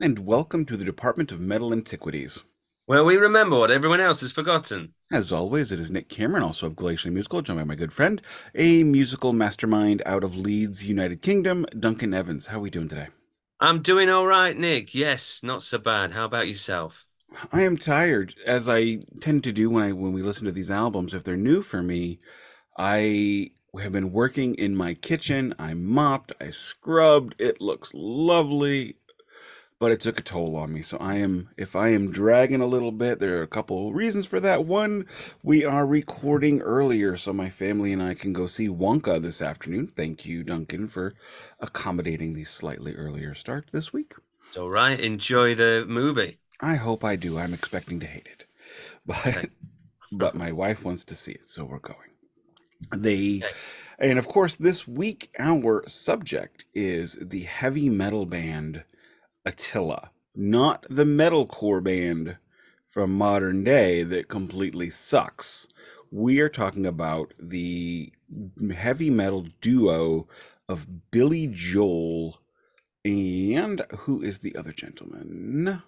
and welcome to the Department of Metal Antiquities. Where we remember what everyone else has forgotten. As always, it is Nik Cameron, also of Glacially Musical, joined by my good friend, a musical mastermind out of Leeds, United Kingdom, Duncan Evans. How are we doing today? I'm doing all right, Nik. Yes, not so bad. How about yourself? I am tired, as I tend to do when I when we listen to these albums. If they're new for me, I have been working in my kitchen. I mopped, I scrubbed. It looks lovely, but it took a toll on me. So I am, if I am dragging a little bit, there are a couple reasons for that. One, we are recording earlier, so my family and I can go see Wonka this afternoon. Thank you, Duncan, for accommodating the slightly earlier start this week. It's all right. Enjoy the movie. I hope I do. I'm expecting to hate it, but Okay. but my wife wants to see it, so we're going. They, Okay. and of course, this week our subject is the heavy metal band Attila, not the metalcore band from modern day that completely sucks. We are talking about the heavy metal duo of Billy Joel and who is the other gentleman?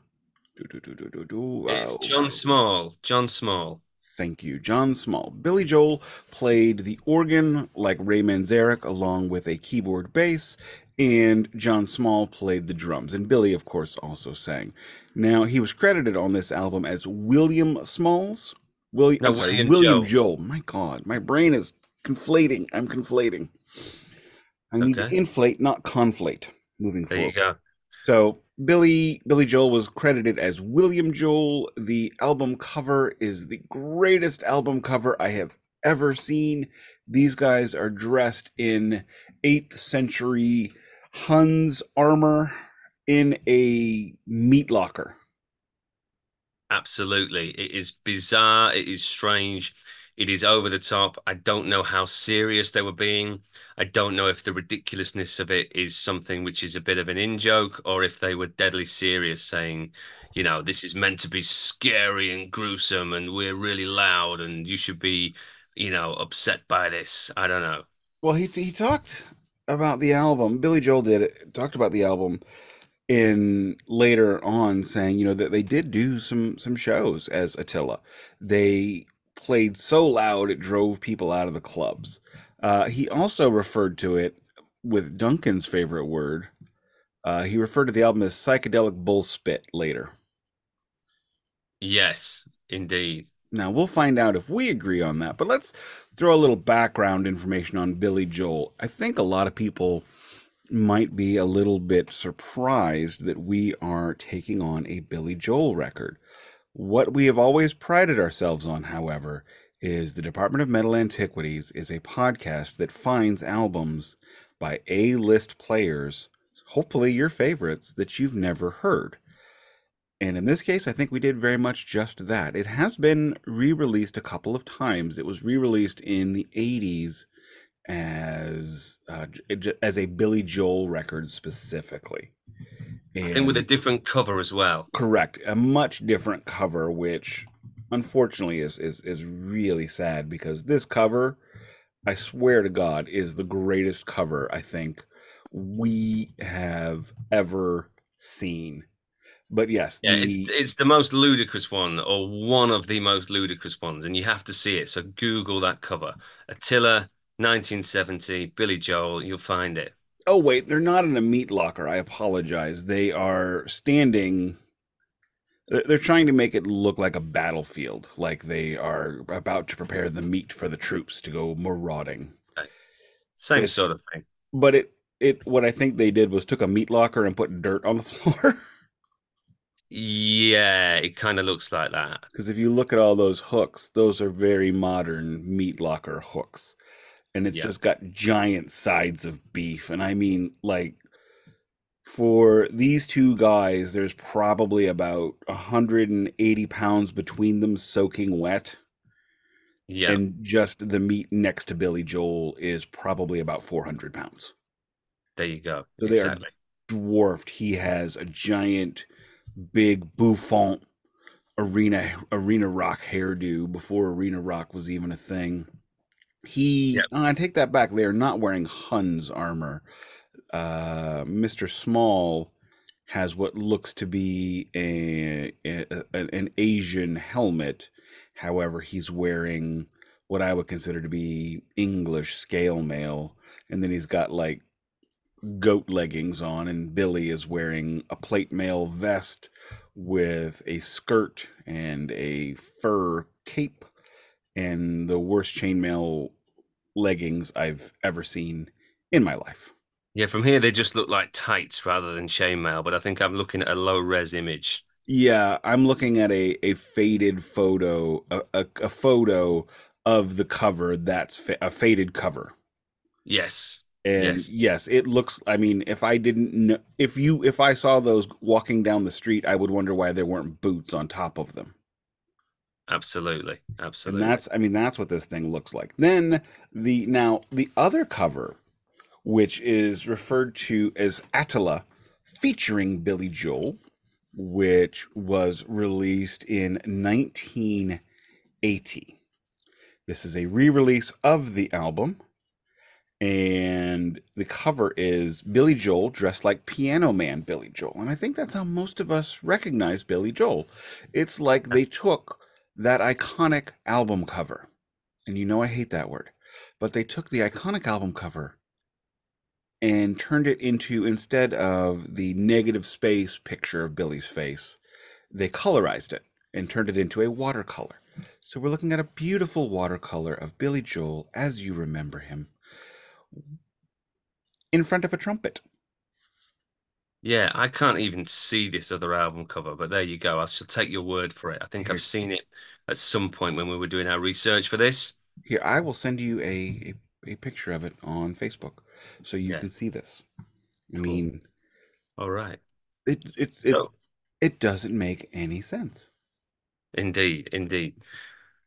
Do, do, do. It's Oh, John Small. John Small. Thank you, John Small. Billy Joel played the organ like Ray Manzarek, along with a keyboard bass, and John Small played the drums. And Billy, of course, also sang. Now, he was credited on this album as William Smalls. William, No, I'm sorry, William William Joel. My God, my brain is conflating. I'm conflating. I It's need to inflate, not conflate. Moving There you go. So Billy Billy Joel was credited as William Joel. The album cover is the greatest album cover I have ever seen. These guys are dressed in 8th century Huns armor in a meat locker. Absolutely. It is bizarre. It is strange. It is over the top. I don't know how serious they were being. I don't know if the ridiculousness of it is something which is a bit of an in joke or if they were deadly serious, saying, you know, this is meant to be scary and gruesome and we're really loud and you should be, you know, upset by this. I don't know. Well, he he talked about the album. Billy Joel did it, talked about the album in later on saying, you know, that they did do some some shows as Attila. They played so loud it drove people out of the clubs. Uh, he also referred to it with Duncan's favorite word. Uh, he referred to the album as psychedelic bullspit later. Yes, indeed. Now we'll find out if we agree on that, but let's throw a little background information on Billy Joel. I think a lot of people might be a little bit surprised that we are taking on a Billy Joel record. What we have always prided ourselves on, however, is the Department of Metal Antiquities is a podcast that finds albums by A-list players, hopefully your favorites that you've never heard. And in this case, I think we did very much just that. It has been re-released a couple of times. It was re-released in the 80s as uh, as a Billy Joel record specifically. And, think with a different cover as well. correct, a much different cover, which unfortunately is is is really sad because this cover, I swear to God, is the greatest cover I think we have ever seen. But yes, Yeah, it's, the it's the most ludicrous one, or one of the most ludicrous ones, and you have to see it. So Google that cover. Attila, 1970, Billy Joel, you'll find it. Oh wait, they're not in a meat locker. I apologize. They are standing. They're trying to make it look like a battlefield, like they are about to prepare the meat for the troops to go marauding. But Same it's sort of thing. but it it what I think they did was took a meat locker and put dirt on the floor. Yeah, it kind of looks like that. Because if you look at all those hooks, those are very modern meat locker hooks, and it's Yeah. just got giant sides of beef. And I mean, like for these two guys, there's probably about 180 pounds between them soaking wet. Yeah, And just the meat next to Billy Joel is probably about 400 pounds. there you go. So they are Exactly. dwarfed. He has a giant, big bouffant arena arena rock hairdo before arena rock was even a thing. He, Yep. I take that back. They are not wearing Huns armor. Uh, Mr. Small has what looks to be a, a, a, an Asian helmet. However, he's wearing what I would consider to be English scale mail, and then he's got like goat leggings on, and Billy is wearing a plate mail vest with a skirt and a fur cape and the worst chainmail leggings I've ever seen in my life. Yeah, from here they just look like tights rather than chainmail, but I think I'm looking at a low res image. Yeah, I'm looking at a, a faded photo, a, a, a photo of the cover that's fa- a faded cover. Yes. And Yes. yes, it looks. I mean, if I didn't know, if you, if I saw those walking down the street, I would wonder why there weren't boots on top of them. Absolutely. Absolutely. And that's, I mean, that's what this thing looks like. Then the now the other cover, which is referred to as Attila, featuring Billy Joel, which was released in 1980. This is a re-release of the album, and the cover is Billy Joel dressed like Piano Man Billy Joel, and I think that's how most of us recognize Billy Joel. It's like they took that iconic album cover, and you know I hate that word, but they took the iconic album cover and turned it into instead of the negative space picture of Billy's face, they colorized it and turned it into a watercolor. So we're looking at a beautiful watercolor of Billy Joel as you remember him in front of a trumpet. Yeah, I can't even see this other album cover, but there you go. I shall take your word for it. I think Here, I've seen it at some point when we were doing our research for this. here I will send you a, a, a picture of it on Facebook so you Yeah, can see this. I mean, All right. it it's it it doesn't make any sense. indeed, indeed.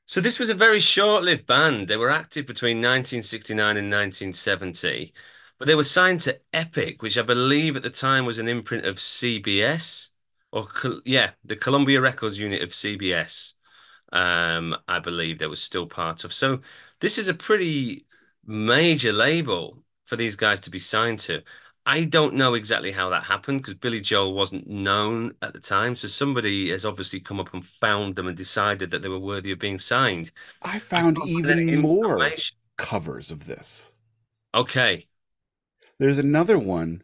So this was a very short-lived band. They were active between 1969 and 1970, but they were signed to Epic, which I believe at the time was an imprint of CBS, or yeah, the Columbia Records unit of CBS. Um, I believe they was still part of. So this is a pretty major label for these guys to be signed to. I don't know exactly how that happened because Billy Joel wasn't known at the time. So somebody has obviously come up and found them and decided that they were worthy of being signed. I found can't find any even more covers of this. Okay. There's another one,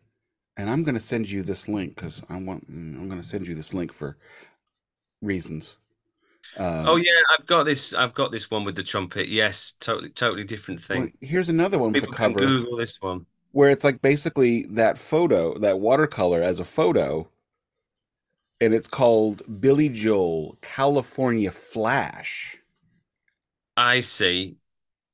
and I'm going to send you this link because I want. mm, I'm going to send you this link for reasons. Oh Um, yeah, I've got this. I've got this one with the trumpet. Yes, totally, totally different well, thing. here's another one with a People can cover Google this one. Where it's like basically that photo, that watercolor as a photo, and it's called Billy Joel California Flash, I see.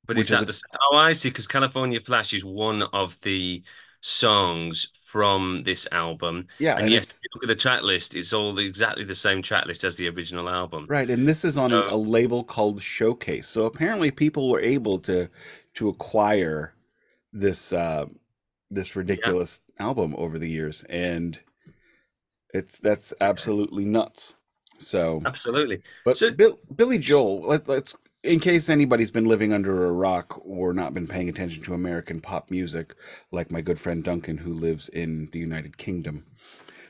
But is which is that a the? Oh, I see. Because California Flash is one of the songs from this album, yeah, and and yes, if you look at the track list, it's all exactly the same track list as the original album. right, and this is on a label called Showcase. So apparently, people were able to to acquire this uh, this yeah, ridiculous album over the years, and it's that's absolutely nuts. So, absolutely. but So Bill, Billy Joel, let, let's in case anybody's been living under a rock or not been paying attention to American pop music, like my good friend Duncan, who lives in the United Kingdom.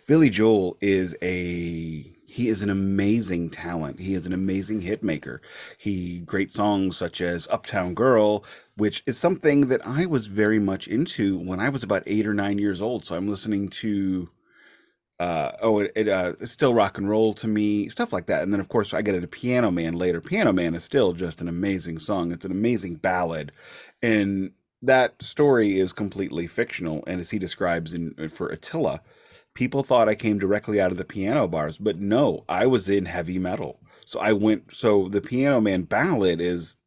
Billy Joel is a he is an amazing talent. He is an amazing hit maker. He great songs such as Uptown Girl, which is something that I was very much into when I was about eight or nine years old. So I'm listening to uh, oh, it, it uh, it's still rock and roll to me, stuff like that. And then, of course, I get into Piano Man later. Piano Man is still just an amazing song. It's an amazing ballad, and that story is completely fictional. And as he describes in uh, for Attila, people thought I came directly out of the piano bars, but no, I was in heavy metal. So I went. So the Piano Man ballad is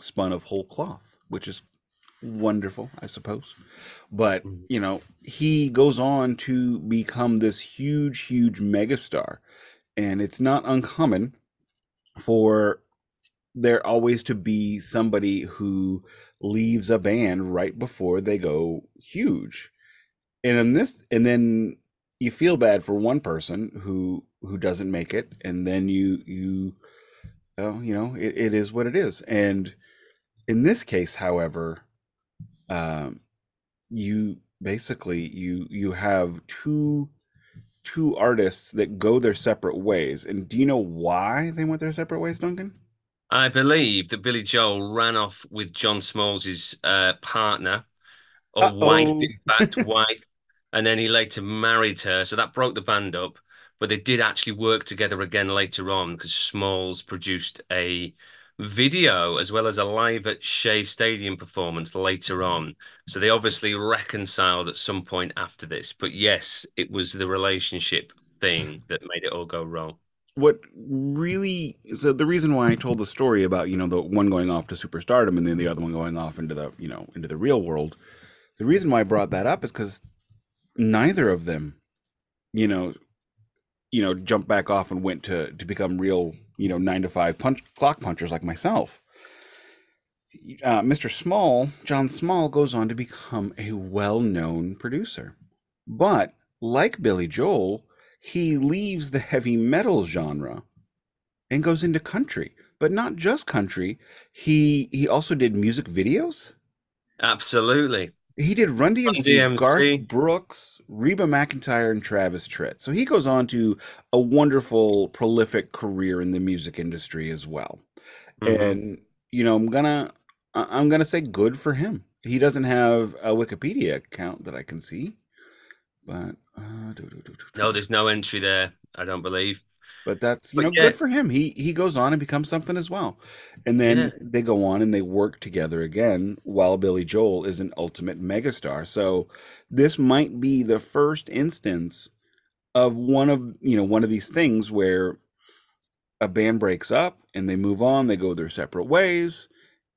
spun of whole cloth, which is wonderful, I suppose. But, Mhm. you know, he goes on to become this huge, huge megastar. And it's not uncommon for there always to be somebody who leaves a band right before they go huge. And in this, and then you feel bad for one person who who doesn't make it, and then you you oh, you know, it, it is what it is. And in this case, however, um, you basically you you have two two artists that go their separate ways. And do you know why they went their separate ways, Duncan? I believe that Billy Joel ran off with John Smalls' uh, partner wife, Uh-oh. in fact, wife, and then he later married her. So that broke the band up. But they did actually work together again later on because Smalls produced a video as well as a live at Shea Stadium performance later on. So they obviously reconciled at some point after this. But yes, it was the relationship thing that made it all go wrong. What really so the reason why I told the story about, you know, the one going off to superstardom and then the other one going off into the, you know, into the real world. The reason why I brought that up is because neither of them, you know, you know, jumped back off and went to to become real, you know, nine to five punch clock punchers like myself. Uh, Mr. Small, John Small, goes on to become a well-known producer, but like Billy Joel, he leaves the heavy metal genre and goes into country, but not just country. He he also did music videos. Absolutely. He did Run Run DMC, Garth Brooks, Reba McEntire, and Travis Tritt. So he goes on to a wonderful, prolific career in the music industry as well. hmm And you know, I'm gonna I'm gonna say good for him. He doesn't have a Wikipedia account that I can see, but uh, No, there's no entry there, I don't believe. But that's you But know yeah, good for him. He he goes on and becomes something as well. And then yeah, they go on and they work together again while Billy Joel is an ultimate megastar. So this might be the first instance of one of you know one of these things where a band breaks up and they move on, they go their separate ways,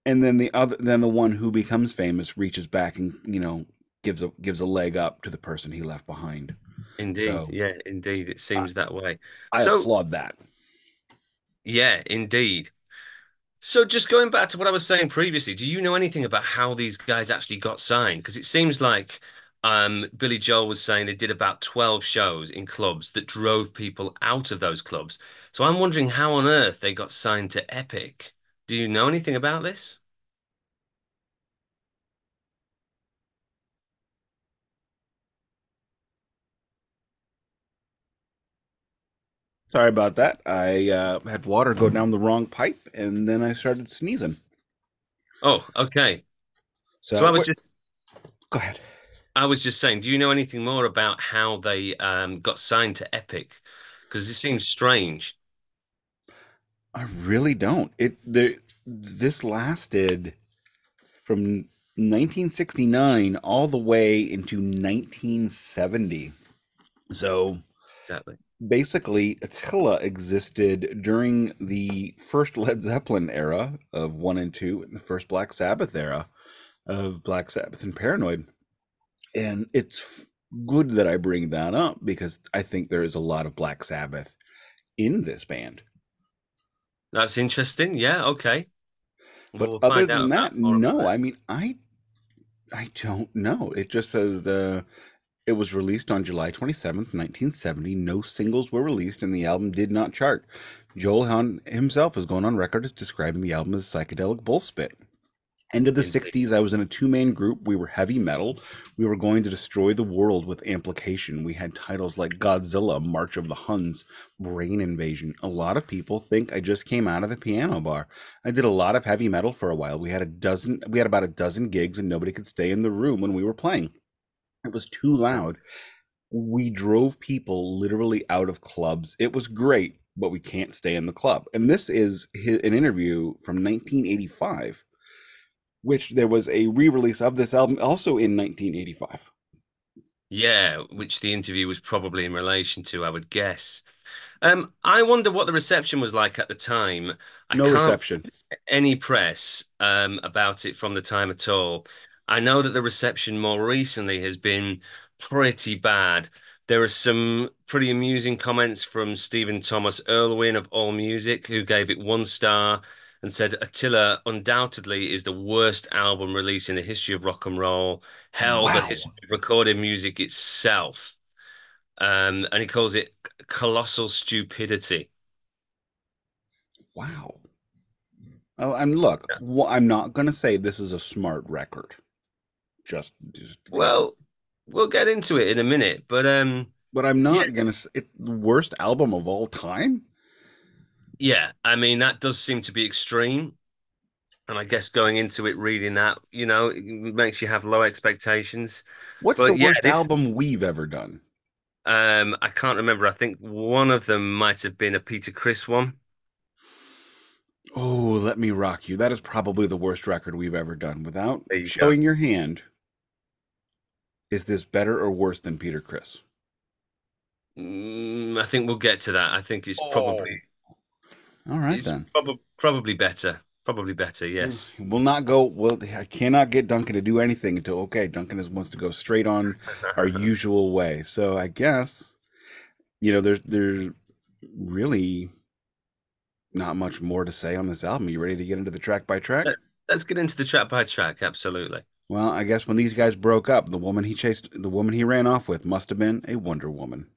and then the other then the one who becomes famous reaches back and you know gives a gives a leg up to the person he left behind. Indeed. So Yeah, indeed. It I, seems that way. I So, applaud that. yeah, indeed. So, just going back to what I was saying previously, do you know anything about how these guys actually got signed? Because it seems like um, Billy Joel was saying they did about 12 shows in clubs that drove people out of those clubs. So, I'm wondering how on earth they got signed to Epic. Do you know anything about this? Sorry about that. I uh, had water go down the wrong pipe, and then I started sneezing. Oh, okay. So, So, I was just Go ahead. I was just saying, do you know anything more about how they um, got signed to Epic? Because it seems strange. I really don't. It the this lasted from 1969 all the way into 1970. So Exactly. Basically, Attila existed during the first Led Zeppelin era of one and two, and the first Black Sabbath era of Black Sabbath and Paranoid. And it's good that I bring that up because I think there is a lot of Black Sabbath in this band. That's interesting. Yeah, okay. But we'll other than out that, no. I mean, I I don't know. It just says uh, it was released on July 27, 1970. No singles were released, and the album did not chart. Joel Hahn himself has gone on record as describing the album as psychedelic bullspit. End of the 60s, I was in a two man group. We were heavy metal. We were going to destroy the world with amplification. We had titles like Godzilla, March of the Huns, Brain Invasion. A lot of people think I just came out of the piano bar. I did a lot of heavy metal for a while. We had a dozen, we had about a dozen gigs, and nobody could stay in the room when we were playing. It was too loud. We drove people literally out of clubs. It was great, but we can't stay in the club. And this is hi- an interview from 1985 which there was a re-release of this album also in 1985. Yeah, which the interview was probably in relation to, I would guess. Um, I wonder what the reception was like at the time. I No reception. any press um, about it from the time at all. I know that the reception more recently has been pretty bad. There are some pretty amusing comments from Stephen Thomas Erlewine of AllMusic, who gave it one star and said Attila undoubtedly is the worst album release in the history of rock and roll, hell, the history of recorded music itself. Um, and he calls it colossal stupidity. Wow. Oh, and look, wh- I'm not going to say this is a smart record. Just, just. Well, we'll get into it in a minute, but um, but I'm not Yeah. gonna say it's the worst album of all time. Yeah, I mean that does seem to be extreme. And I guess going into it reading that, you know, it makes you have low expectations. What's the yeah, worst album we've ever done? um I can't remember. I think one of them might have been a Peter Criss one. Oh, let me rock you. That is probably the worst record we've ever done. Without There you go. showing your hand, is this better or worse than Peter Criss? Mm, I think we'll get to that. I think it's probably All right it's then. probably probably better. Probably better, yes. We'll not go. Well, I cannot get Duncan to do anything until okay. Duncan is, wants to go straight on our usual way. So I guess you know there's there's really not much more to say on this album. You ready to get into the track by track? Let's get into the track by track, absolutely. Well, I guess when these guys broke up, the woman he chased, the woman he ran off with, must have been a Wonder Woman.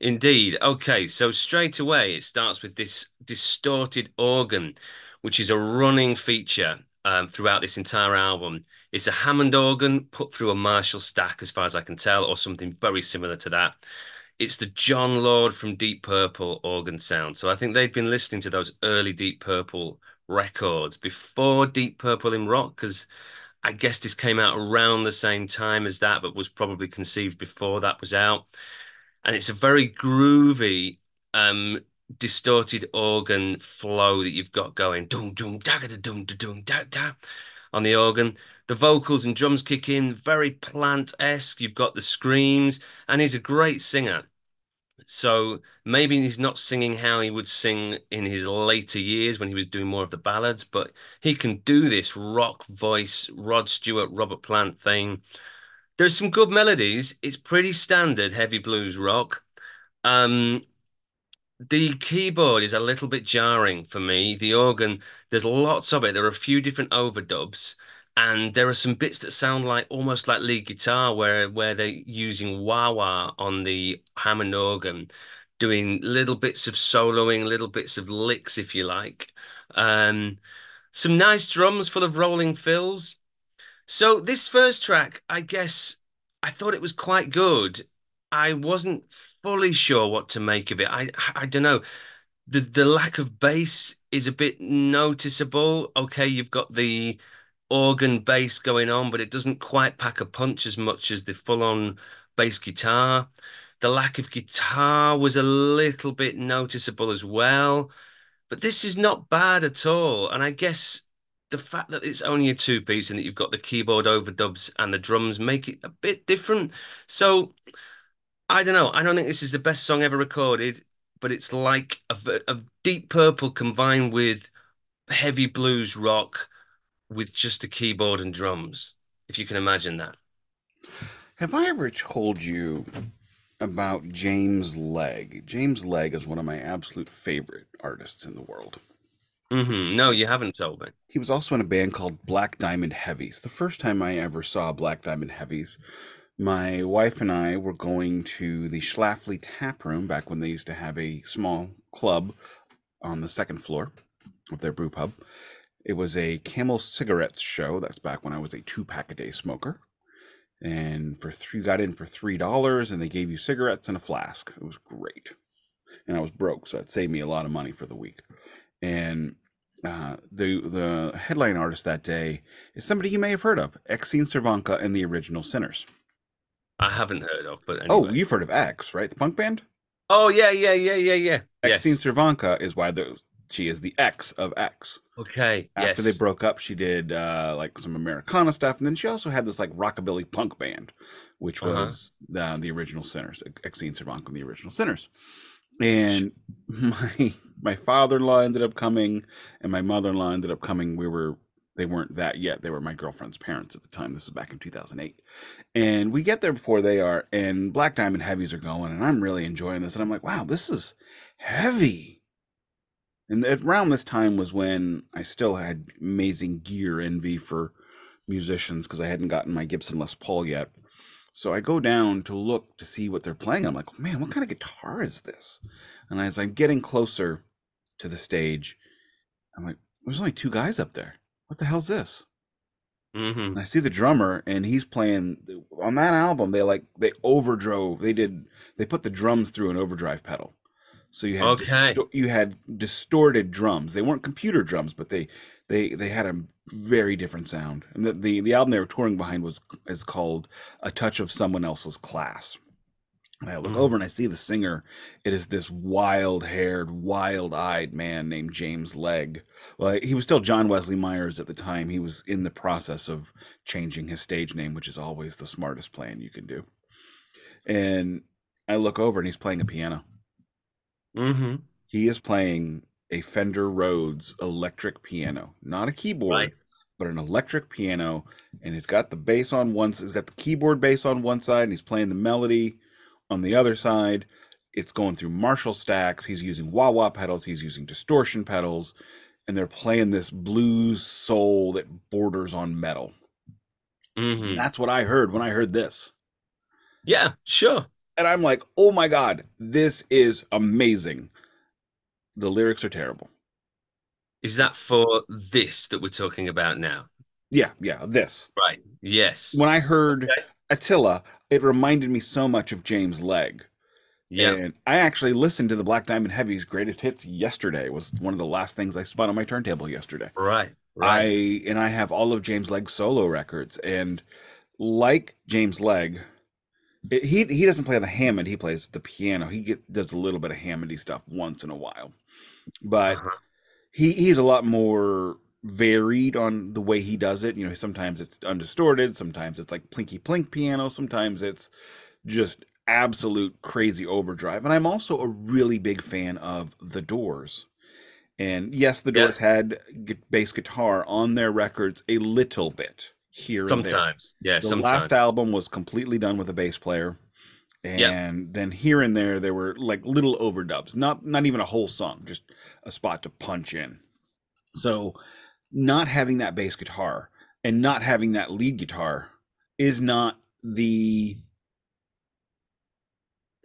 Indeed. Okay, so straight away it starts with this distorted organ, which is a running feature um, throughout this entire album. It's a Hammond organ put through a Marshall stack, as far as I can tell, or something very similar to that. It's the Jon Lord from Deep Purple organ sound. So I think they'd been listening to those early Deep Purple records before Deep Purple in rock, because I guess this came out around the same time as that, but was probably conceived before that was out and it's a very groovy, um, distorted organ flow that you've got going. Doom, doom, da da doom, da doom, da da on the organ. The vocals and drums kick in, very plant-esque. You've got the screams, and he's a great singer. So maybe he's not singing how he would sing in his later years when he was doing more of the ballads, but he can do this rock voice, Rod Stewart, Robert Plant thing. There's some good melodies. It's pretty standard heavy blues rock. Um, the keyboard is a little bit jarring for me. The organ, there's lots of it. There are a few different overdubs, and there are some bits that sound like almost like lead guitar, where where they're using wah wah on the Hammond organ, doing little bits of soloing, little bits of licks, if you like. Um, some nice drums full of rolling fills. So this first track, I guess I thought it was quite good. I wasn't fully sure what to make of it. I I don't know. The the lack of bass is a bit noticeable. Okay, you've got the organ bass going on, but it doesn't quite pack a punch as much as the full-on bass guitar. The lack of guitar was a little bit noticeable as well. But this is not bad at all. And I guess the fact that it's only a two piece and that you've got the keyboard overdubs and the drums make it a bit different. So I don't know. I don't think this is the best song ever recorded, but it's like a Deep Purple combined with heavy blues rock with just a keyboard and drums, if you can imagine that. Have I ever told you about James Legg? James Legg is one of my absolute favorite artists in the world. hmm No, you haven't told me. He was also in a band called Black Diamond Heavies. The first time I ever saw Black Diamond Heavies, my wife and I were going to the Schlafly Tap Room back when they used to have a small club on the second floor of their brew pub. It was a Camel Cigarettes show. That's back when I was a two pack a day smoker. And for three, got in for three dollars, and they gave you cigarettes and a flask. It was great, and I was broke, so it saved me a lot of money for the week. And uh, the the headline artist that day is somebody you may have heard of, Exene Cervenka and the Original Sinners. I haven't heard of, but Oh, you've heard of X, right? The punk band. Oh, yeah, yeah, yeah, yeah, yeah. Yes. Exene Cervenka is why the she is the X of X. Okay. After Yes. they broke up, she did uh, like some Americana stuff, and then she also had this like rockabilly punk band, which Uh-huh. was the, the Original Sinners, Exene Cervenka and the Original Sinners. And my my father-in-law ended up coming, and my mother-in-law ended up coming. We were they weren't that yet. They were my girlfriend's parents at the time. This is back in 2008. And we get there before they are, and Black Diamond Heavies are going, and I'm really enjoying this. And I'm like, wow, this is heavy. And around this time was when I still had amazing gear envy for musicians because I hadn't gotten my Gibson Les Paul yet. So I go down to look to see what they're playing. I'm like, man, what kind of guitar is this? And as I'm getting closer to the stage, I'm like, there's only two guys up there. What the hell's this? hmm And I see the drummer, and he's playing on that album. They like they overdrove. They did. They put the drums through an overdrive pedal, so you had Okay. disto- you had distorted drums. They weren't computer drums, but they they they had a very different sound. And the the, the album they were touring behind was is called "A Touch of Someone Else's Class." And I look Mm. over and I see the singer. It is this wild-haired, wild-eyed man named James Legg. Well, he was still John Wesley Myers at the time. He was in the process of changing his stage name, which is always the smartest plan you can do. And I look over and he's playing a piano. Hmm He is playing a Fender Rhodes electric piano, not a keyboard, Right. but an electric piano. And he's got the bass on one, he's got the keyboard bass on one side, and he's playing the melody on the other side. It's going through Marshall stacks. He's using wah wah pedals. He's using distortion pedals, and they're playing this blues soul that borders on metal. hmm That's what I heard when I heard this. Yeah, sure. And I'm like, oh my God, this is amazing. The lyrics are terrible. Is that for this that we're talking about now? Yeah, yeah, this. Right. Yes. When I heard Okay. Attila, it reminded me so much of James Legg. Yeah. And I actually listened to the Black Diamond Heavy's greatest hits yesterday. It was one of the last things I spun on my turntable yesterday. Right. Right. I and I have all of James Legg's solo records, and like James Legg, it, he he doesn't play the Hammond. He plays the piano. He get, does a little bit of Hammondy stuff once in a while, but Uh-huh. he he's a lot more varied on the way he does it. You know, sometimes it's undistorted, sometimes it's like plinky plink piano, sometimes it's just absolute crazy overdrive. And I'm also a really big fan of The Doors. And yes, The Yeah. Doors had gu- bass guitar on their records a little bit here and there. Sometimes. Yeah, The sometimes. last album was completely done with a bass player. And then here and there there were like little overdubs, not not even a whole song, just a spot to punch in. So not having that bass guitar and not having that lead guitar is not the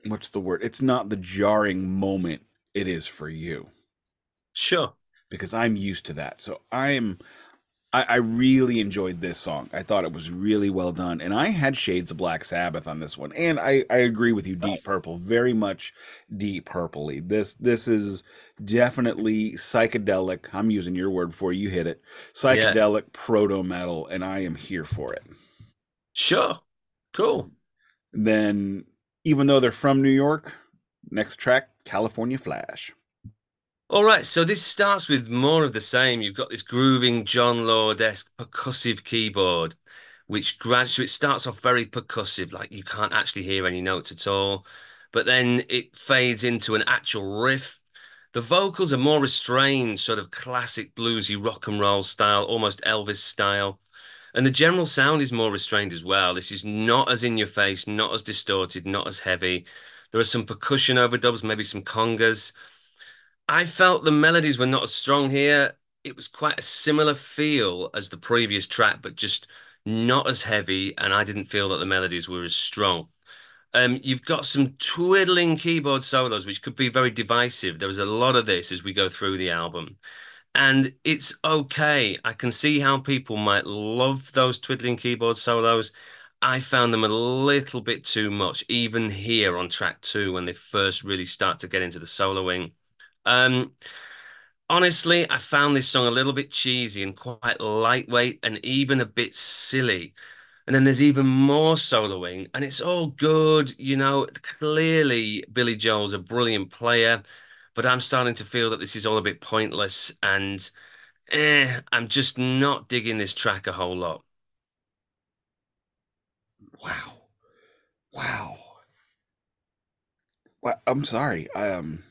what's the word? It's not the jarring moment it is for you Sure. because I'm used to that. So I'm I, I really enjoyed this song. I thought it was really well done. And I had shades of Black Sabbath on this one. And I, I agree with you, Deep Purple. Very much deep purpley. This this is definitely psychedelic. I'm using your word before you hit it. Psychedelic proto metal, and I am here for it. Sure. Cool. Then even though they're from New York, next track, California Flash. All right, so this starts with more of the same. You've got this grooving Jon Lord-esque percussive keyboard, which gradually starts off very percussive, like you can't actually hear any notes at all. But then it fades into an actual riff. The vocals are more restrained, sort of classic bluesy rock and roll style, almost Elvis style. And the general sound is more restrained as well. This is not as in your face, not as distorted, not as heavy. There are some percussion overdubs, maybe some congas. I felt the melodies were not as strong here. It was quite a similar feel as the previous track, but just not as heavy, and I didn't feel that the melodies were as strong. Um, you've got some twiddling keyboard solos, which could be very divisive. There was a lot of this as we go through the album. And it's okay. I can see how people might love those twiddling keyboard solos. I found them a little bit too much, even here on track two, when they first really start to get into the soloing. Um, honestly, I found this song a little bit cheesy and quite lightweight and even a bit silly. And then there's even more soloing, and it's all good. You know, clearly Billy Joel's a brilliant player, but I'm starting to feel that this is all a bit pointless and eh, I'm just not digging this track a whole lot. Wow. Wow. Well, I'm sorry. I um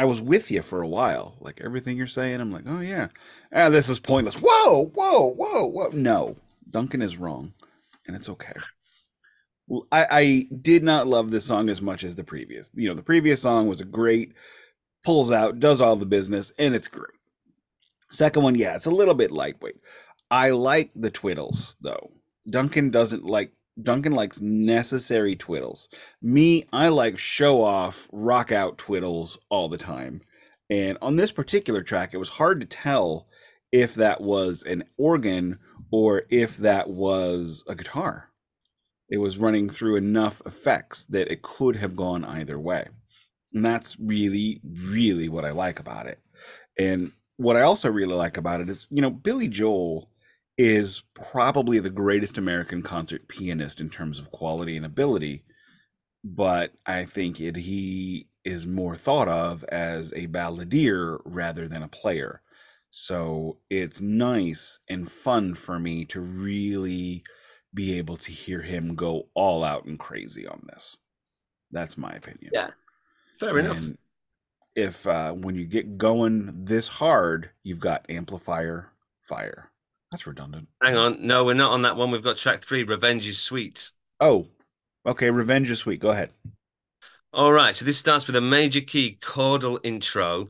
I was with you for a while. Like everything you're saying, I'm like, oh yeah. Ah, this is pointless. Whoa, whoa, whoa, whoa. No. Duncan is wrong. And it's okay. Well, I, I did not love this song as much as the previous. You know, the previous song was a great, pulls out, does all the business, and it's great. Second one, yeah, it's a little bit lightweight. I like the twiddles though. Duncan doesn't like Duncan likes necessary twiddles. Me, I like show off, rock out twiddles all the time. And on this particular track, it was hard to tell if that was an organ or if that was a guitar. It was running through enough effects that it could have gone either way. And that's really, really what I like about it. And what I also really like about it is, you know, Billy Joel is probably the greatest American concert pianist in terms of quality and ability, but I think it, he is more thought of as a balladeer rather than a player. So it's nice and fun for me to really be able to hear him go all out and crazy on this. That's my opinion. Yeah, fair and enough. If uh, when you get going this hard, you've got amplifier fire. That's redundant. Hang on, no, we're not on that one. We've got track three, "Revenge is Sweet." Oh, okay, "Revenge is Sweet." Go ahead. All right, so this starts with a major key chordal intro,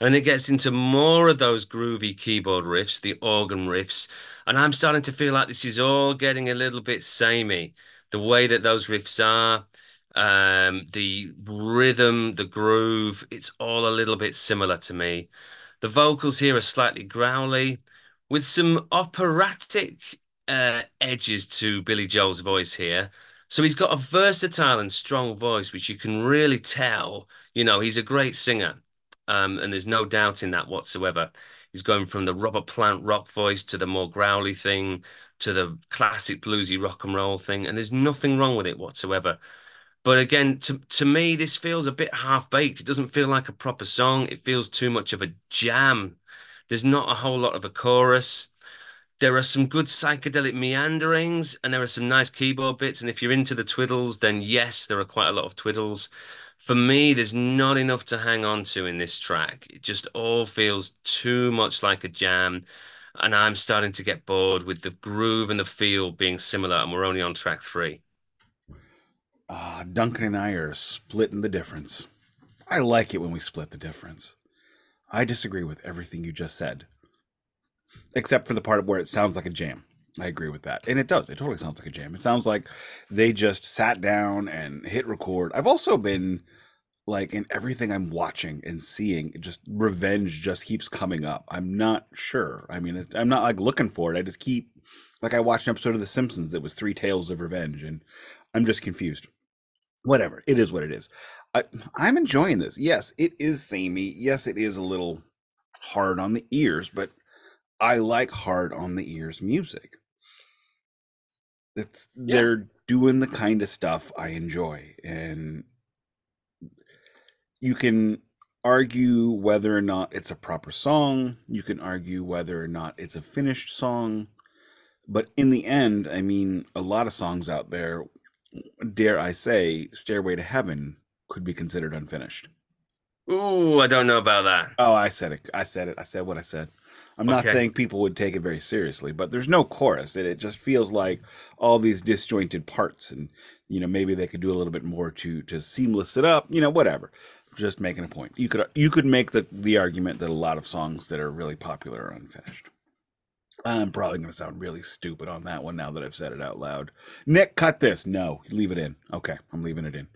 and it gets into more of those groovy keyboard riffs, the organ riffs, and I'm starting to feel like this is all getting a little bit samey. The way that those riffs are, um, the rhythm, the groove, it's all a little bit similar to me. The vocals here are slightly growly, with some operatic uh, edges to Billy Joel's voice here. So he's got a versatile and strong voice, which you can really tell. You know, he's a great singer, um, and there's no doubt in that whatsoever. He's going from the Robert Plant rock voice to the more growly thing to the classic bluesy rock and roll thing, and there's nothing wrong with it whatsoever. But again, to to me, this feels a bit half baked. It doesn't feel like a proper song. It feels too much of a jam. There's not a whole lot of a chorus. There are some good psychedelic meanderings, and there are some nice keyboard bits. And if you're into the twiddles, then yes, there are quite a lot of twiddles. For me, there's not enough to hang on to in this track. It just all feels too much like a jam. And I'm starting to get bored with the groove and the feel being similar, and we're only on track three. Uh, Duncan and I are splitting the difference. I like it when we split the difference. I disagree with everything you just said, except for the part where it sounds like a jam. I agree with that. And it does. It totally sounds like a jam. It sounds like they just sat down and hit record. I've also been like in everything I'm watching and seeing, just revenge just keeps coming up. I'm not sure. I mean, I'm not like looking for it. I just keep like I watched an episode of The Simpsons that was three tales of revenge, and I'm just confused. Whatever. It is what it is. I, I'm enjoying this. Yes, it is samey. Yes, it is a little hard on the ears, but I like hard on the ears music. It's yeah. they're doing the kind of stuff I enjoy, and you can argue whether or not it's a proper song. You can argue whether or not it's a finished song. But in the end, I mean, a lot of songs out there, dare I say, Stairway to Heaven could be considered unfinished. Ooh, I don't know about that. Oh, I said it. I said it. I said what I said. I'm not okay. saying people would take it very seriously, but there's no chorus. and it just feels like all these disjointed parts, and you know maybe they could do a little bit more to to seamless it up. You know, whatever. Just making a point. You could you could make the the argument that a lot of songs that are really popular are unfinished. I'm probably going to sound really stupid on that one now that I've said it out loud. Nik, cut this. No, leave it in. Okay, I'm leaving it in.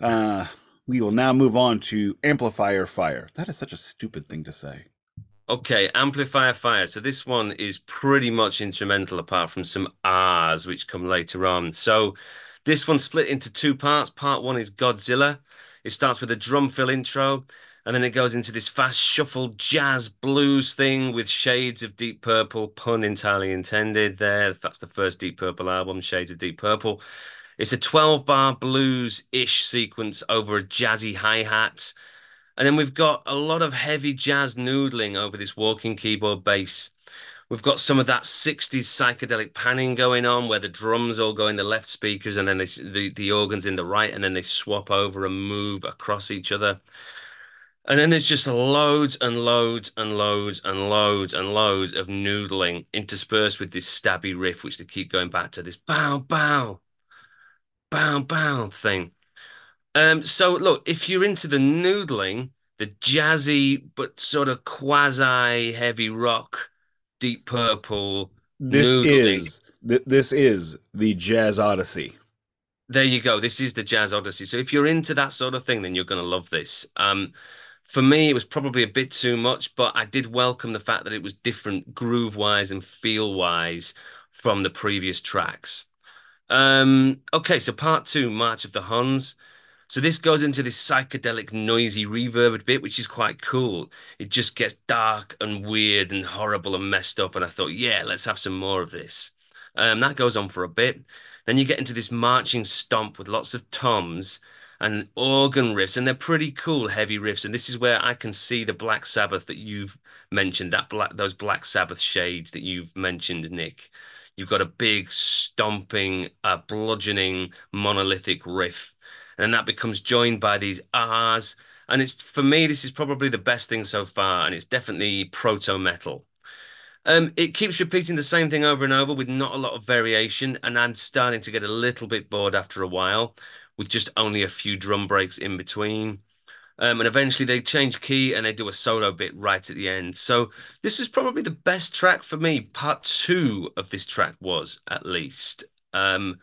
Uh, we will now move on to amplifier fire. That is such a stupid thing to say. Okay, amplifier fire. So this one is pretty much instrumental apart from some R's which come later on. So this one's split into two parts. Part one is Godzilla. It starts with a drum fill intro, and then it goes into this fast shuffle jazz blues thing with shades of Deep Purple, pun entirely intended there. That's the first Deep Purple album, Shades of Deep Purple. It's a 12 bar blues ish sequence over a jazzy hi hat and then we've got a lot of heavy jazz noodling over this walking keyboard bass. We've got some of that 60s psychedelic panning going on where the drums all go in the left speakers and then they, the, the organs in the right, and then they swap over and move across each other. And then there's just loads and loads and loads and loads and loads of noodling interspersed with this stabby riff, which they keep going back to this bow, bow, bow, bow thing. Um, so look, if you're into the noodling, the jazzy but sort of quasi heavy rock, Deep Purple. This noodling, is th- this is the Jazz Odyssey. There you go. This is the Jazz Odyssey. So if you're into that sort of thing, then you're going to love this. Um, for me, it was probably a bit too much, but I did welcome the fact that it was different groove wise and feel wise from the previous tracks. Um, okay, so part two, March of the Huns. So this goes into this psychedelic, noisy reverb bit, which is quite cool. It just gets dark and weird and horrible and messed up. And I thought, yeah, let's have some more of this. Um, that goes on for a bit. Then you get into this marching stomp with lots of toms and organ riffs, and they're pretty cool, heavy riffs. And this is where I can see the Black Sabbath that you've mentioned, that black those Black Sabbath shades that you've mentioned, Nik. You've got a big stomping, uh, bludgeoning, monolithic riff, and that becomes joined by these ahs. And it's for me, this is probably the best thing so far, and it's definitely proto metal. Um, it keeps repeating the same thing over and over with not a lot of variation, and I'm starting to get a little bit bored after a while, with just only a few drum breaks in between. Um, and eventually they change key and they do a solo bit right at the end. So this was probably the best track for me. Part two of this track was at least. Um,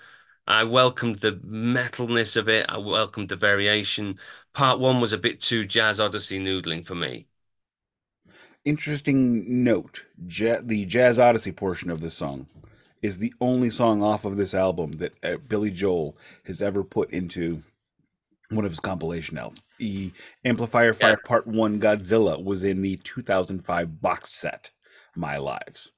I welcomed the metalness of it. I welcomed the variation. Part one was a bit too jazz odyssey noodling for me. Interesting note: ja- the jazz odyssey portion of this song is the only song off of this album that uh, Billy Joel has ever put into one of his compilation albums. The Amplifier Fire yeah. Part 1 Godzilla was in the 2005 box set, My Lives.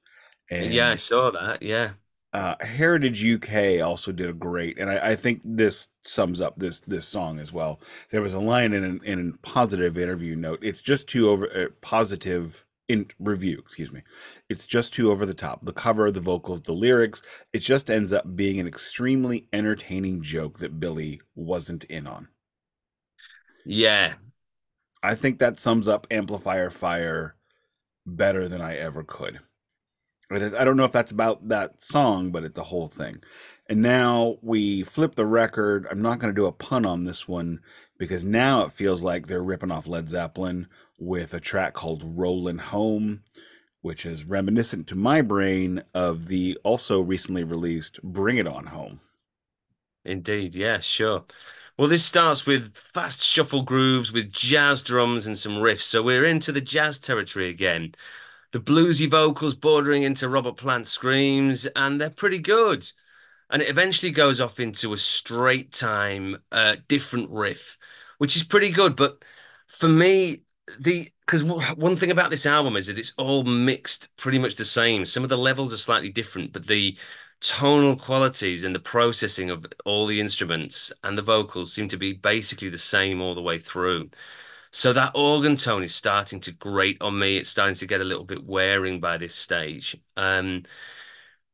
And, yeah, I saw that. Yeah. Uh, Heritage UK also did a great, and I, I, think this sums up this this song as well. There was a line in an, in a positive interview note. It's just too over uh, positive in review. Excuse me. It's just too over the top. The cover, the vocals, the lyrics. It just ends up being an extremely entertaining joke that Billy wasn't in on. Yeah. I think that sums up Amplifier Fire better than I ever could. I don't know if that's about that song, but it's the whole thing. And now we flip the record. I'm not going to do a pun on this one because now it feels like they're ripping off Led Zeppelin with a track called Rollin' Home, which is reminiscent to my brain of the also recently released Bring It On Home. Indeed, yeah, sure. Well, this starts with fast shuffle grooves with jazz drums and some riffs. So we're into the jazz territory again. The bluesy vocals bordering into Robert Plant screams, and they're pretty good. And it eventually goes off into a straight time, uh, different riff, which is pretty good. But for me, the because one thing about this album is that it's all mixed pretty much the same. Some of the levels are slightly different, but the tonal qualities and the processing of all the instruments and the vocals seem to be basically the same all the way through. So that organ tone is starting to grate on me. It's starting to get a little bit wearing by this stage. Um,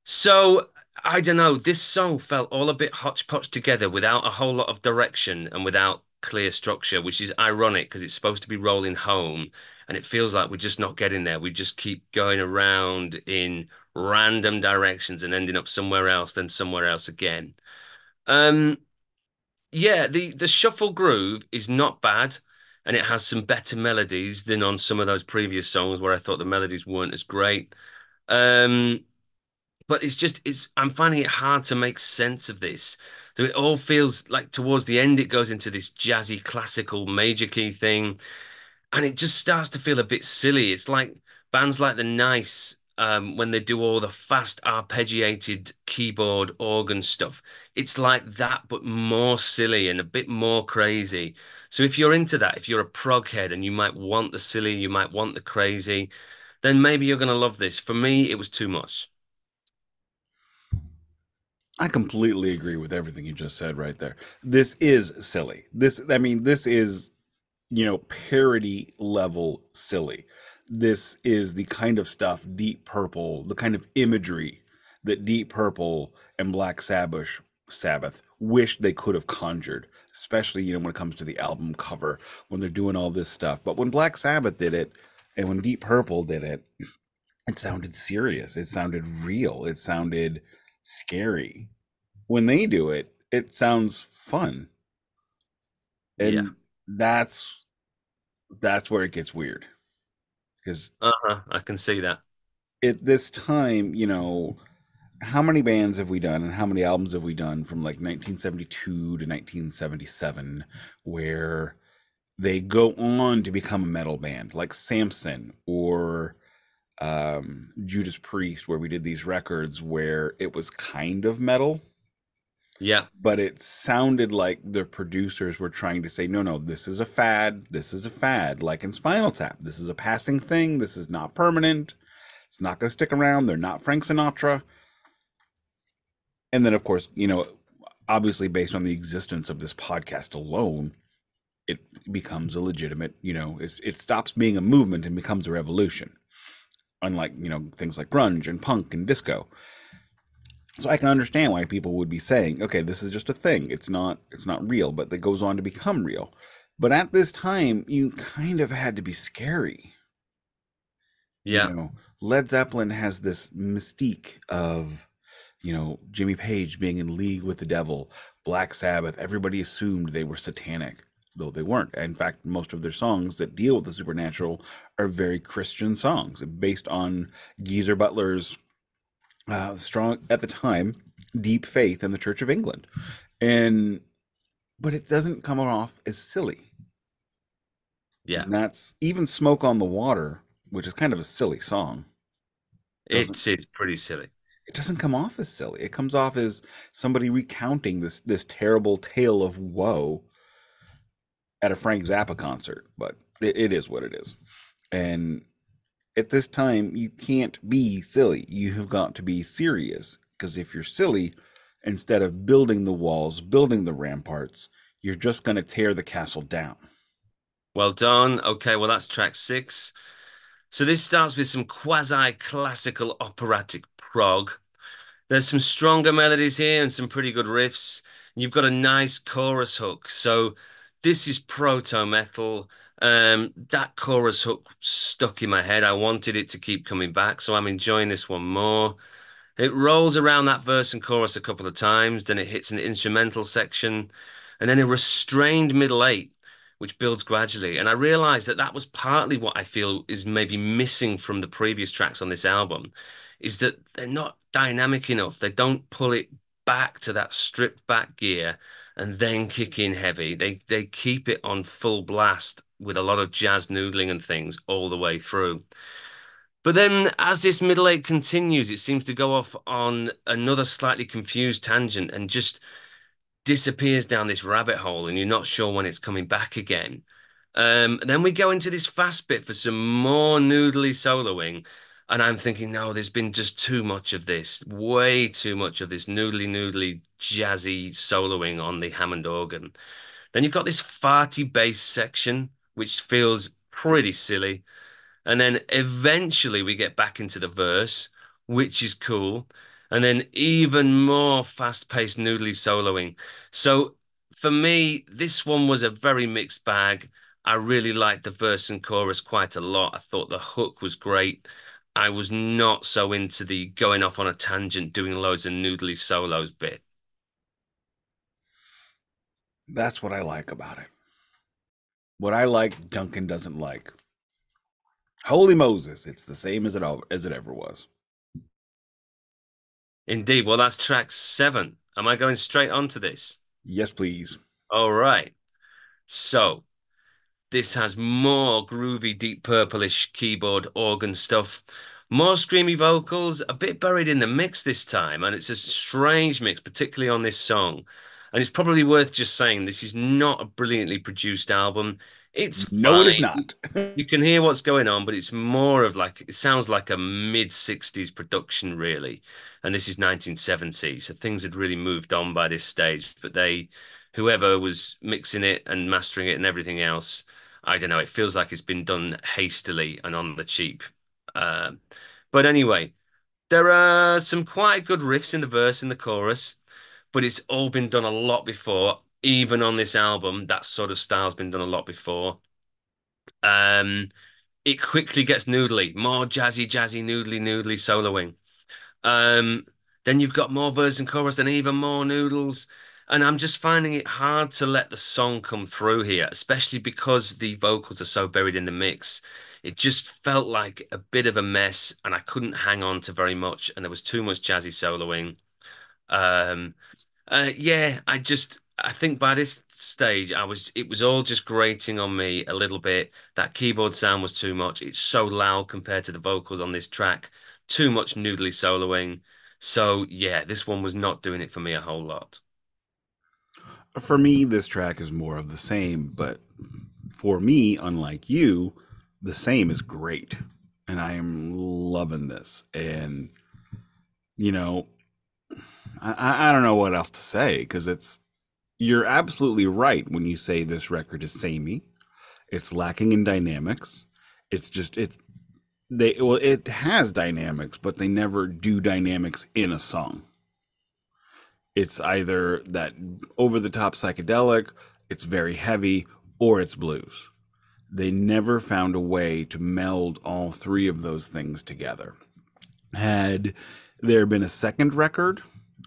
so I don't know. This song felt all a bit hodgepodge together without a whole lot of direction and without clear structure, which is ironic because it's supposed to be rolling home and it feels like we're just not getting there. We just keep going around in random directions and ending up somewhere else, then somewhere else again. Um, yeah, the the shuffle groove is not bad, and it has some better melodies than on some of those previous songs where I thought the melodies weren't as great. Um, but it's just it's I'm finding it hard to make sense of this. So it all feels like towards the end it goes into this jazzy classical major key thing, and it just starts to feel a bit silly. It's like bands like the Nice um, when they do all the fast arpeggiated keyboard organ stuff. It's like that, but more silly and a bit more crazy. So if you're into that, if you're a prog head and you might want the silly, you might want the crazy, then maybe you're going to love this. For me, it was too much. I completely agree with everything you just said right there. This is silly. This, I mean, this is, you know, parody level silly this is the kind of stuff Deep Purple, the kind of imagery that Deep Purple and Black Sabbath Sabbath wish they could have conjured, especially you know when it comes to the album cover when they're doing all this stuff. But when Black Sabbath did it and when Deep Purple did it, it sounded serious. It sounded real. It sounded scary. When they do it, it sounds fun. And yeah. that's that's where it gets weird because uh-huh, I can see that. At this time, you know, how many bands have we done and how many albums have we done from like 1972 to 1977 where they go on to become a metal band like Samson or um, Judas Priest, where we did these records where it was kind of metal, Yeah. but it sounded like the producers were trying to say, no, no, this is a fad. This is a fad. Like in Spinal Tap, this is a passing thing. This is not permanent. It's not going to stick around. They're not Frank Sinatra. And then, of course, you know, obviously, based on the existence of this podcast alone, it becomes a legitimate, you know, it's, it stops being a movement and becomes a revolution. Unlike, you know, things like grunge and punk and disco. So I can understand why people would be saying, okay, this is just a thing. It's not it's not real, but that goes on to become real. But at this time, you kind of had to be scary. You Yeah. know, Led Zeppelin has this mystique of, you know, Jimmy Page being in league with the devil, Black Sabbath, everybody assumed they were satanic, though they weren't. In fact, most of their songs that deal with the supernatural are very Christian songs based on Geezer Butler's uh, strong at the time deep faith in the Church of England, and but it doesn't come off as silly. Yeah. And that's even "Smoke on the Water," which is kind of a silly song. It's it's pretty silly. it doesn't come off as silly. It comes off as somebody recounting this this terrible tale of woe at a Frank Zappa concert. But it, it is what it is, and at this time you can't be silly. You have got to be serious because if you're silly, instead of building the walls, building the ramparts, you're just going to tear the castle down. Well done. Okay, well that's track six. So this starts with some quasi-classical operatic prog. There's some stronger melodies here and some pretty good riffs. You've got a nice chorus hook. So this is proto metal. Um, that chorus hook stuck in my head. I wanted it to keep coming back, so I'm enjoying this one more. It rolls around that verse and chorus a couple of times, then it hits an instrumental section, and then a restrained middle eight, which builds gradually. And I realized that that was partly what I feel is maybe missing from the previous tracks on this album, is that they're not dynamic enough. They don't pull it back to that stripped back gear and then kick in heavy. They they keep it on full blast with a lot of jazz noodling and things all the way through. But then, as this middle eight continues, it seems to go off on another slightly confused tangent and just disappears down this rabbit hole, and you're not sure when it's coming back again. Um, then we go into this fast bit for some more noodly soloing, and I'm thinking, no, there's been just too much of this, way too much of this noodly, noodly, jazzy soloing on the Hammond organ. Then you've got this farty bass section, which feels pretty silly. And then eventually we get back into the verse, which is cool. And then even more fast-paced noodly soloing. So for me, this one was a very mixed bag. I really liked the verse and chorus quite a lot. I thought the hook was great. I was not so into the going off on a tangent, doing loads of noodly solos bit. That's what I like about it. What I like, Duncan doesn't like. Holy Moses, it's the same as it al- as it ever was. Indeed. Well, that's track seven. Am I going straight on to this? Yes, please. All right. So this has more groovy, deep purplish keyboard organ stuff, more screamy vocals, a bit buried in the mix this time, and it's a strange mix, particularly on this song. And it's probably worth just saying this is not a brilliantly produced album. It's No, it is not. You can hear what's going on, but it's more of like it sounds like a mid 60s production, really. And this is 1970, so things had really moved on by this stage. But they, whoever was mixing it and mastering it and everything else, I don't know, it feels like it's been done hastily and on the cheap. Um, but anyway, there are some quite good riffs in the verse and the chorus, but it's all been done a lot before. Even on this album, that sort of style's been done a lot before. Um, it quickly gets noodly, more jazzy, jazzy, noodly, noodly soloing. Um, then you've got more verse and chorus and even more noodles. And I'm just finding it hard to let the song come through here, especially because the vocals are so buried in the mix. It just felt like a bit of a mess, and I couldn't hang on to very much, and there was too much jazzy soloing. Um, uh, yeah, I just I think by this stage, I was it was all just grating on me a little bit. That keyboard sound was too much. It's so loud compared to the vocals on this track. Too much noodly soloing. So yeah, this one was not doing it for me a whole lot. For me, this track is more of the same, but for me, unlike you, the same is great. And I am loving this. And, you know, I, I don't know what else to say because it's, you're absolutely right when you say this record is samey. It's lacking in dynamics. It's just, it's, they, well, it has dynamics, but they never do dynamics in a song. It's either that over the top psychedelic, it's very heavy, or it's blues. They never found a way to meld all three of those things together. Had there been a second record,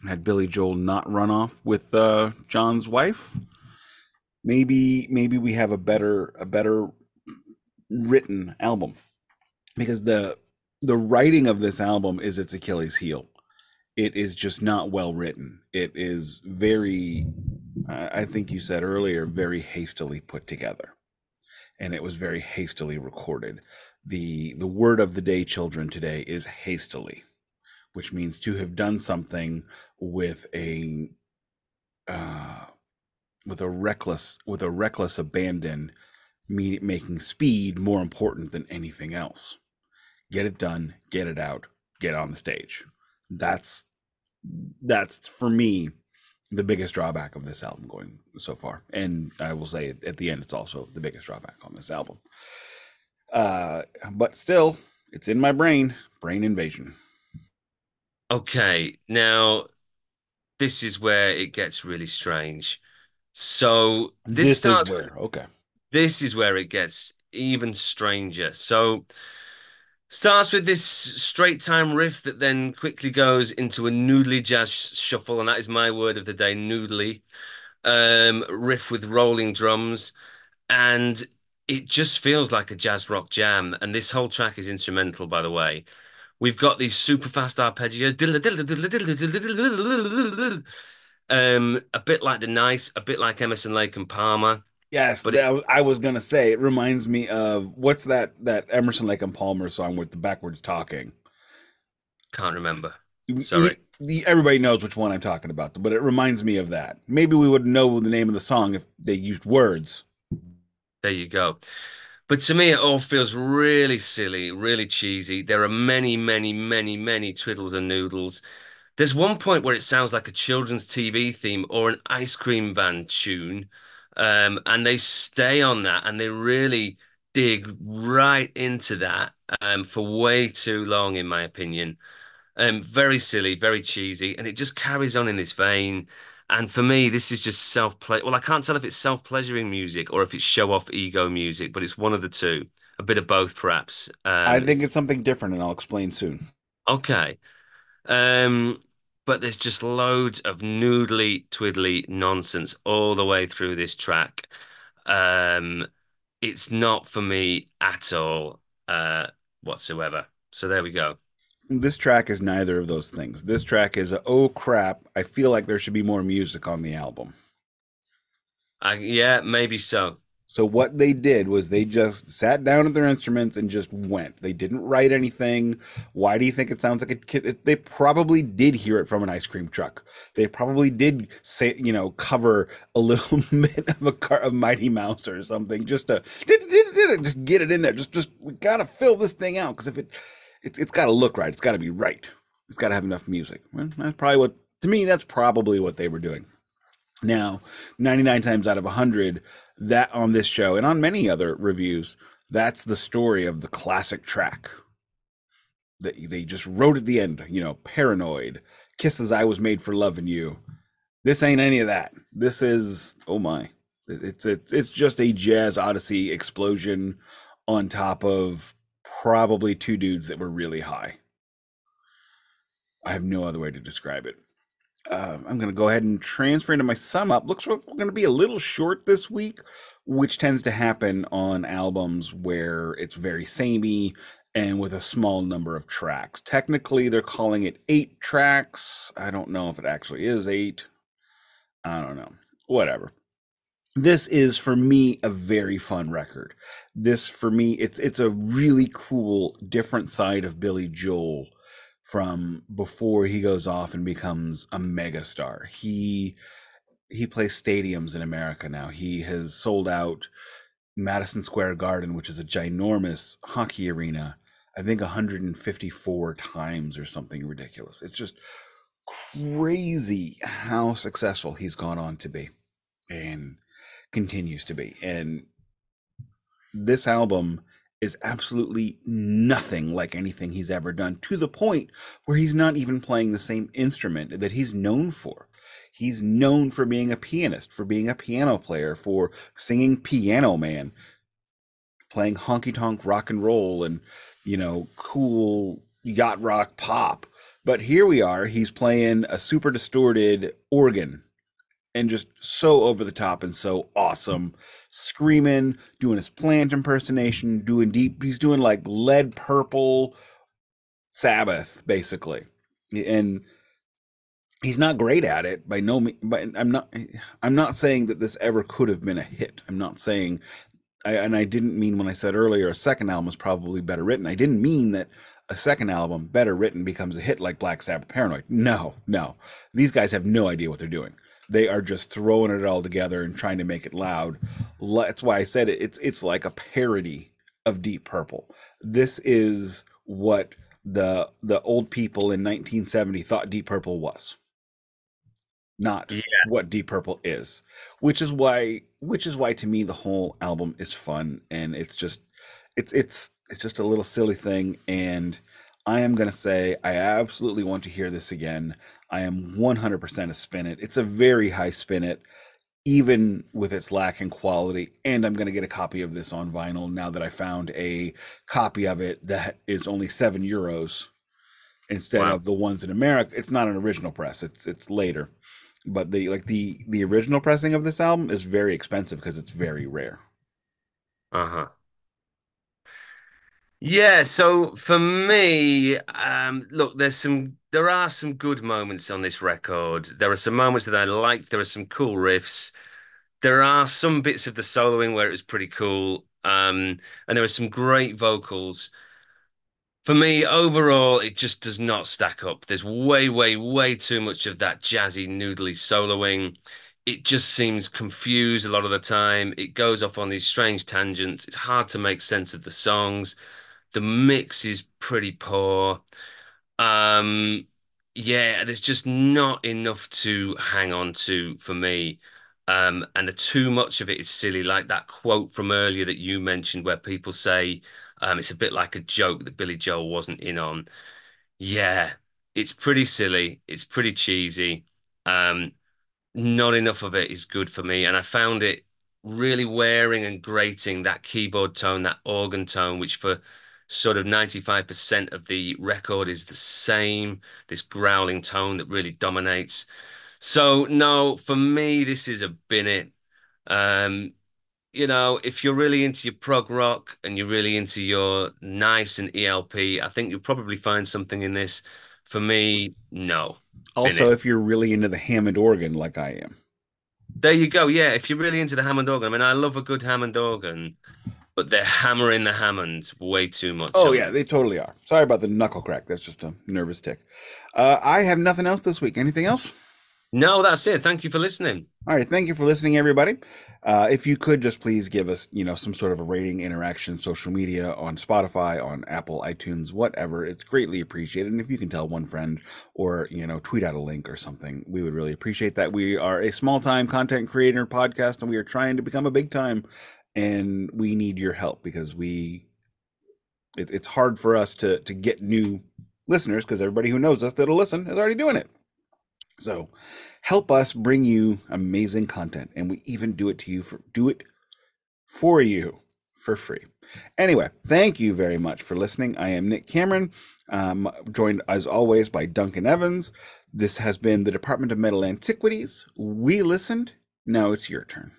had Billy Joel not run off with uh, John's wife, maybe maybe we have a better a better written album because the the writing of this album is its Achilles heel it is just not well written. It is very, I think you said earlier, very hastily put together, and it was very hastily recorded. the The word of the day, children, today is hastily, which means to have done something with a, uh, with a reckless, with a reckless abandon, making speed more important than anything else. Get it done, get it out, get on the stage that's that's for me the biggest drawback of this album going so far. And i will say at the end it's also the biggest drawback on this album. Uh but still it's in my brain brain invasion. Okay now this is where it gets really strange. So this, this start, is where okay. this is where it gets even stranger. So Starts with this straight time riff that then quickly goes into a noodly jazz shuffle, and that is my word of the day, noodly. Um, riff with rolling drums, and it just feels like a jazz rock jam. And this whole track is instrumental, by the way. We've got these super fast arpeggios, um, a bit like the Nice, a bit like Emerson Lake and Palmer. Yes, but it, I was gonna say it reminds me of what's that that Emerson Lake and Palmer song with the backwards talking. Can't remember. Sorry. everybody knows which one I'm talking about, but it reminds me of that. Maybe we would know the name of the song if they used words. There you go. But to me, it all feels really silly, really cheesy. There are many, many, many, many twiddles and noodles. There's one point where it sounds like a children's TV theme or an ice cream van tune. Um, and they stay on that and they really dig right into that um, for way too long, in my opinion. Um, very silly, very cheesy, and it just carries on in this vein. And for me, this is just self play. Well, I can't tell if it's self pleasuring music or if it's show off ego music, but it's one of the two, a bit of both, perhaps. Um, I think it's something different, and I'll explain soon. Okay. Um, but there's just loads of noodly twiddly nonsense all the way through this track. Um, it's not for me at all uh, whatsoever. So there we go. This track is neither of those things. This track is a, oh crap, I feel like there should be more music on the album. Uh, yeah, maybe so. So what they did was they just sat down at their instruments and just went. They didn't write anything. Why do you think it sounds like a kid? They probably did hear it from an ice cream truck. They probably did say, you know, cover a little bit of a car of Mighty Mouse or something just to just get it in there. Just just we gotta fill this thing out because if it, it it's got to look right. It's got to be right. It's got to have enough music. Well, that's probably what to me. That's probably what they were doing. Now, 99 times out of 100, that on this show and on many other reviews, that's the story of the classic track. That they just wrote at the end, you know, paranoid, kisses I was made for loving you. This ain't any of that. This is oh my. It's it's it's just a jazz odyssey explosion on top of probably two dudes that were really high. I have no other way to describe it uh, I'm going to go ahead and transfer into my sum up. Looks like we're going to be a little short this week, which tends to happen on albums where it's very samey and with a small number of tracks. Technically, they're calling it eight tracks. I don't know if it actually is eight. I don't know. whatever. This is for me a very fun record. This for me it's it's a really cool different side of Billy Joel from before he goes off and becomes a megastar. He he plays stadiums in America now. He has sold out Madison Square Garden, which is a ginormous hockey arena, I think 154 times or something ridiculous. It's just crazy how successful he's gone on to be and continues to be. And this album is absolutely nothing like anything he's ever done to the point where he's not even playing the same instrument that he's known for. He's known for being a pianist, for being a piano player, for singing Piano Man, playing honky tonk rock and roll and, you know, cool yacht rock pop. But here we are, he's playing a super distorted organ and just so over the top and so awesome. Screaming, doing his plant impersonation, doing deep, he's doing like lead purple Sabbath, basically. And he's not great at it by no means but i'm not i'm not saying that this ever could have been a hit. I'm not saying I, and i didn't mean when i said earlier a second album is probably better written. I didn't mean that a second album better written becomes a hit like black sabbath paranoid. No no. These guys have no idea what they're doing they are just throwing it all together and trying to make it loud that's why i said it it's it's like a parody of deep purple this is what the the old people in 1970 thought deep purple was not yeah. what Deep Purple is, which is why which is why to me the whole album is fun and it's just it's it's it's just a little silly thing and I am going to say I absolutely want to hear this again. I am 100% a spin it. It's a very high spin it even with its lack in quality and I'm going to get a copy of this on vinyl now that I found a copy of it that is only 7 euros instead wow. of the ones in America. It's not an original press. It's it's later but the like the the original pressing of this album is very expensive because it's very rare. Uh huh. Yeah, so for me, um, look, there's some there are some good moments on this record. There are some moments that I like. There are some cool riffs. There are some bits of the soloing where it was pretty cool. Um, and there are some great vocals for me, overall, it just does not stack up. There's way, way, way too much of that jazzy, noodly soloing. It just seems confused a lot of the time. It goes off on these strange tangents. It's hard to make sense of the songs. The mix is pretty poor. Um, yeah, there's just not enough to hang on to for me. Um, and the too much of it is silly, like that quote from earlier that you mentioned, where people say, um, it's a bit like a joke that Billy Joel wasn't in on. Yeah, it's pretty silly. It's pretty cheesy. Um, not enough of it is good for me. And I found it really wearing and grating that keyboard tone, that organ tone, which for sort of 95% of the record is the same, this growling tone that really dominates. So no, for me, this is a bin it. Um, you know, if you're really into your prog rock and you're really into your nice and ELP, I think you'll probably find something in this. For me, no. Also, if you're really into the Hammond organ like I am. There you go. Yeah, if you're really into the Hammond organ, I mean, I love a good Hammond organ, but they're hammering the Hammond way too much. Oh, yeah, they totally are. Sorry about the knuckle crack. That's just a nervous tick. Uh, I have nothing else this week. Anything else? No, that's it. Thank you for listening. All right. Thank you for listening, everybody. Uh, if you could just please give us, you know, some sort of a rating, interaction, social media on Spotify, on Apple, iTunes, whatever, it's greatly appreciated. And if you can tell one friend or, you know, tweet out a link or something, we would really appreciate that. We are a small time content creator podcast and we are trying to become a big time. And we need your help because we, it, it's hard for us to, to get new listeners because everybody who knows us that'll listen is already doing it. So help us bring you amazing content and we even do it to you for do it for you for free. Anyway, thank you very much for listening. I am Nik Cameron, um, joined as always by Duncan Evans. This has been the Department of Metal Antiquities. We listened. Now it's your turn.